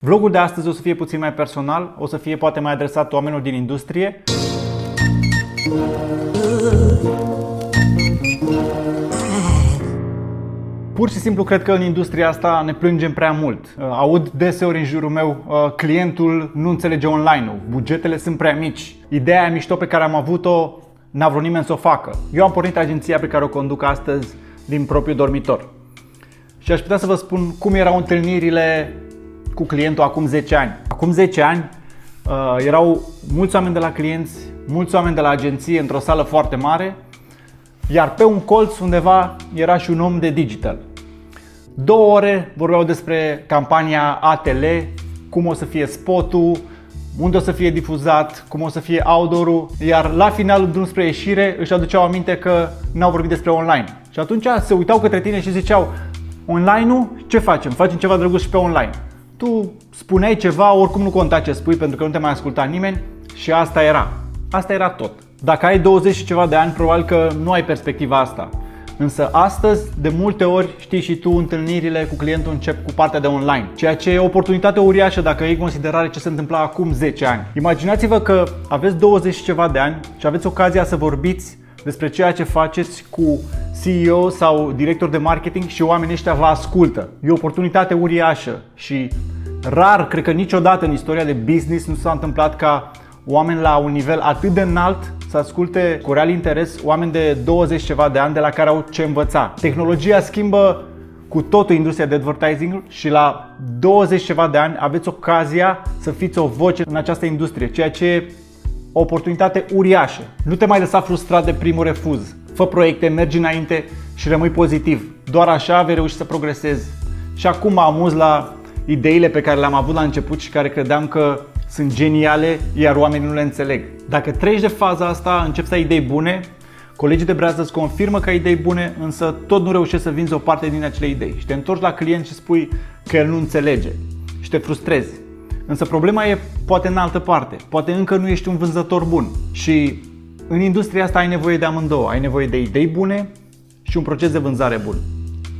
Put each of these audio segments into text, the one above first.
Vlogul de astăzi o să fie puțin mai personal, o să fie poate mai adresat oamenilor din industrie. Pur și simplu cred că în industria asta ne plângem prea mult. Uh, aud deseori în jurul meu, uh, clientul nu înțelege online-ul, bugetele sunt prea mici. Ideea aia mișto pe care am avut-o n-a vrut nimeni să o facă. Eu am pornit agenția pe care o conduc astăzi din propriul dormitor. Și aș putea să vă spun cum erau întâlnirile cu clientul acum 10 ani. Acum 10 ani uh, erau mulți oameni de la clienți, mulți oameni de la agenție într-o sală foarte mare, iar pe un colț undeva era și un om de digital. Două ore vorbeau despre campania ATL, cum o să fie spotul, unde o să fie difuzat, cum o să fie outdoor iar la finalul drum spre ieșire își aduceau aminte că n-au vorbit despre online. Și atunci se uitau către tine și ziceau, online-ul, ce facem? Facem ceva drăguț și pe online tu spuneai ceva, oricum nu conta ce spui pentru că nu te mai asculta nimeni și asta era. Asta era tot. Dacă ai 20 și ceva de ani, probabil că nu ai perspectiva asta. Însă astăzi, de multe ori, știi și tu, întâlnirile cu clientul încep cu partea de online, ceea ce e o oportunitate uriașă dacă iei considerare ce se întâmpla acum 10 ani. Imaginați-vă că aveți 20 și ceva de ani și aveți ocazia să vorbiți despre ceea ce faceți cu CEO sau director de marketing și oamenii ăștia vă ascultă. E o oportunitate uriașă și rar, cred că niciodată în istoria de business nu s-a întâmplat ca oameni la un nivel atât de înalt să asculte cu real interes oameni de 20 ceva de ani de la care au ce învăța. Tehnologia schimbă cu totul industria de advertising și la 20 ceva de ani aveți ocazia să fiți o voce în această industrie, ceea ce o oportunitate uriașă. Nu te mai lăsa frustrat de primul refuz. Fă proiecte, mergi înainte și rămâi pozitiv. Doar așa vei reuși să progresezi. Și acum mă amuz la ideile pe care le-am avut la început și care credeam că sunt geniale, iar oamenii nu le înțeleg. Dacă treci de faza asta, începi să ai idei bune, colegii de brează îți confirmă că ai idei bune, însă tot nu reușești să vinzi o parte din acele idei. Și te întorci la client și spui că el nu înțelege și te frustrezi. Însă problema e poate în altă parte. Poate încă nu ești un vânzător bun. Și în industria asta ai nevoie de amândouă. Ai nevoie de idei bune și un proces de vânzare bun.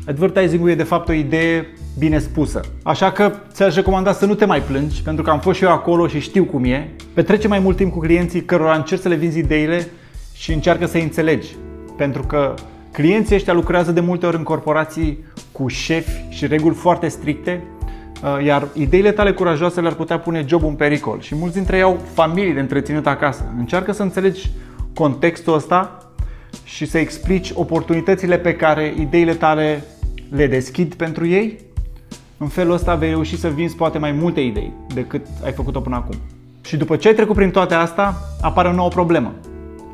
Advertising-ul e de fapt o idee bine spusă. Așa că ți-aș recomanda să nu te mai plângi, pentru că am fost și eu acolo și știu cum e. Petrece mai mult timp cu clienții cărora încerci să le vinzi ideile și încearcă să-i înțelegi. Pentru că clienții ăștia lucrează de multe ori în corporații cu șefi și reguli foarte stricte Uh, iar ideile tale curajoase le-ar putea pune jobul în pericol și mulți dintre ei au familii de întreținut acasă. Încearcă să înțelegi contextul ăsta și să explici oportunitățile pe care ideile tale le deschid pentru ei. În felul ăsta vei reuși să vinzi poate mai multe idei decât ai făcut-o până acum. Și după ce ai trecut prin toate asta, apare o nouă problemă.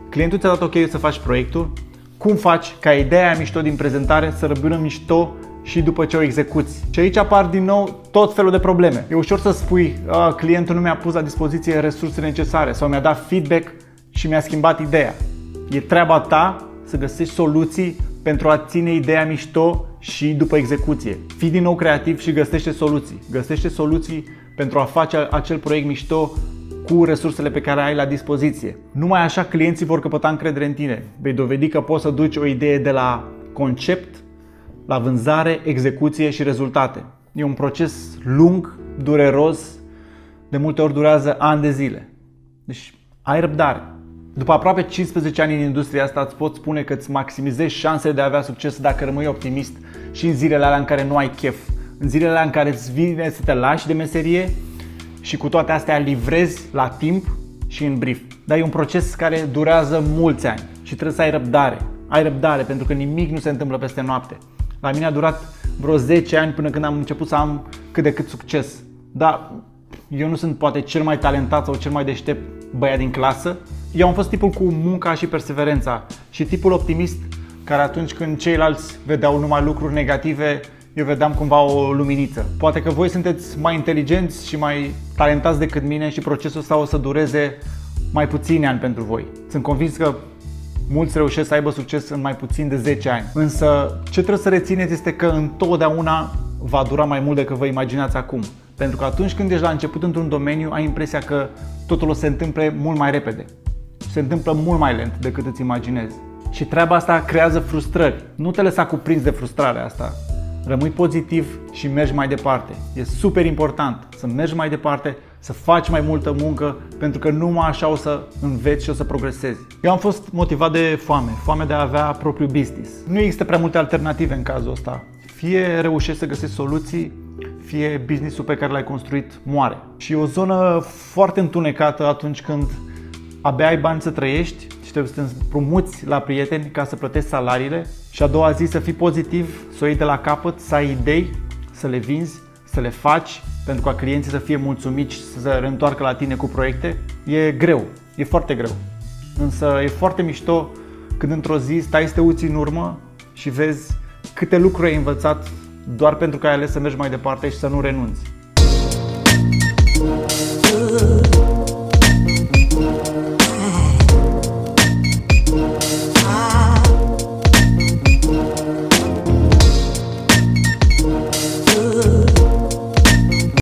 Clientul ți-a dat ok să faci proiectul, cum faci ca ideea mișto din prezentare să rămână mișto și după ce o execuți. Și aici apar din nou tot felul de probleme. E ușor să spui, clientul nu mi-a pus la dispoziție resursele necesare sau mi-a dat feedback și mi-a schimbat ideea. E treaba ta să găsești soluții pentru a ține ideea mișto și după execuție. Fii din nou creativ și găsește soluții. Găsește soluții pentru a face acel proiect mișto cu resursele pe care ai la dispoziție. Numai așa clienții vor căpăta încredere în tine. Vei dovedi că poți să duci o idee de la concept la vânzare, execuție și rezultate. E un proces lung, dureros, de multe ori durează ani de zile. Deci ai răbdare. După aproape 15 ani în industria asta îți pot spune că îți maximizezi șansele de a avea succes dacă rămâi optimist și în zilele alea în care nu ai chef. În zilele alea în care îți vine să te lași de meserie și cu toate astea livrezi la timp și în brief. Dar e un proces care durează mulți ani și trebuie să ai răbdare. Ai răbdare pentru că nimic nu se întâmplă peste noapte. La mine a durat vreo 10 ani până când am început să am cât de cât succes. Dar eu nu sunt poate cel mai talentat sau cel mai deștept băiat din clasă. Eu am fost tipul cu munca și perseverența și tipul optimist care atunci când ceilalți vedeau numai lucruri negative, eu vedeam cumva o luminiță. Poate că voi sunteți mai inteligenți și mai talentați decât mine și procesul ăsta o să dureze mai puțini ani pentru voi. Sunt convins că Mulți reușesc să aibă succes în mai puțin de 10 ani. Însă, ce trebuie să rețineți este că întotdeauna va dura mai mult decât vă imaginați acum. Pentru că atunci când ești la început într-un domeniu, ai impresia că totul o să se întâmple mult mai repede. Se întâmplă mult mai lent decât îți imaginezi. Și treaba asta creează frustrări. Nu te lăsa cuprins de frustrarea asta. rămâi pozitiv și mergi mai departe. E super important să mergi mai departe, să faci mai multă muncă, pentru că numai așa o să înveți și o să progresezi. Eu am fost motivat de foame, foame de a avea propriul business. Nu există prea multe alternative în cazul ăsta. Fie reușești să găsești soluții, fie businessul pe care l-ai construit moare. Și e o zonă foarte întunecată atunci când abia ai bani să trăiești și trebuie să te împrumuți la prieteni ca să plătești salariile și a doua zi să fii pozitiv, să o iei de la capăt, să ai idei, să le vinzi, să le faci pentru ca clienții să fie mulțumiți și să se reîntoarcă la tine cu proiecte. E greu, e foarte greu. Însă e foarte mișto când într-o zi stai să te uiți în urmă și vezi câte lucruri ai învățat doar pentru că ai ales să mergi mai departe și să nu renunți.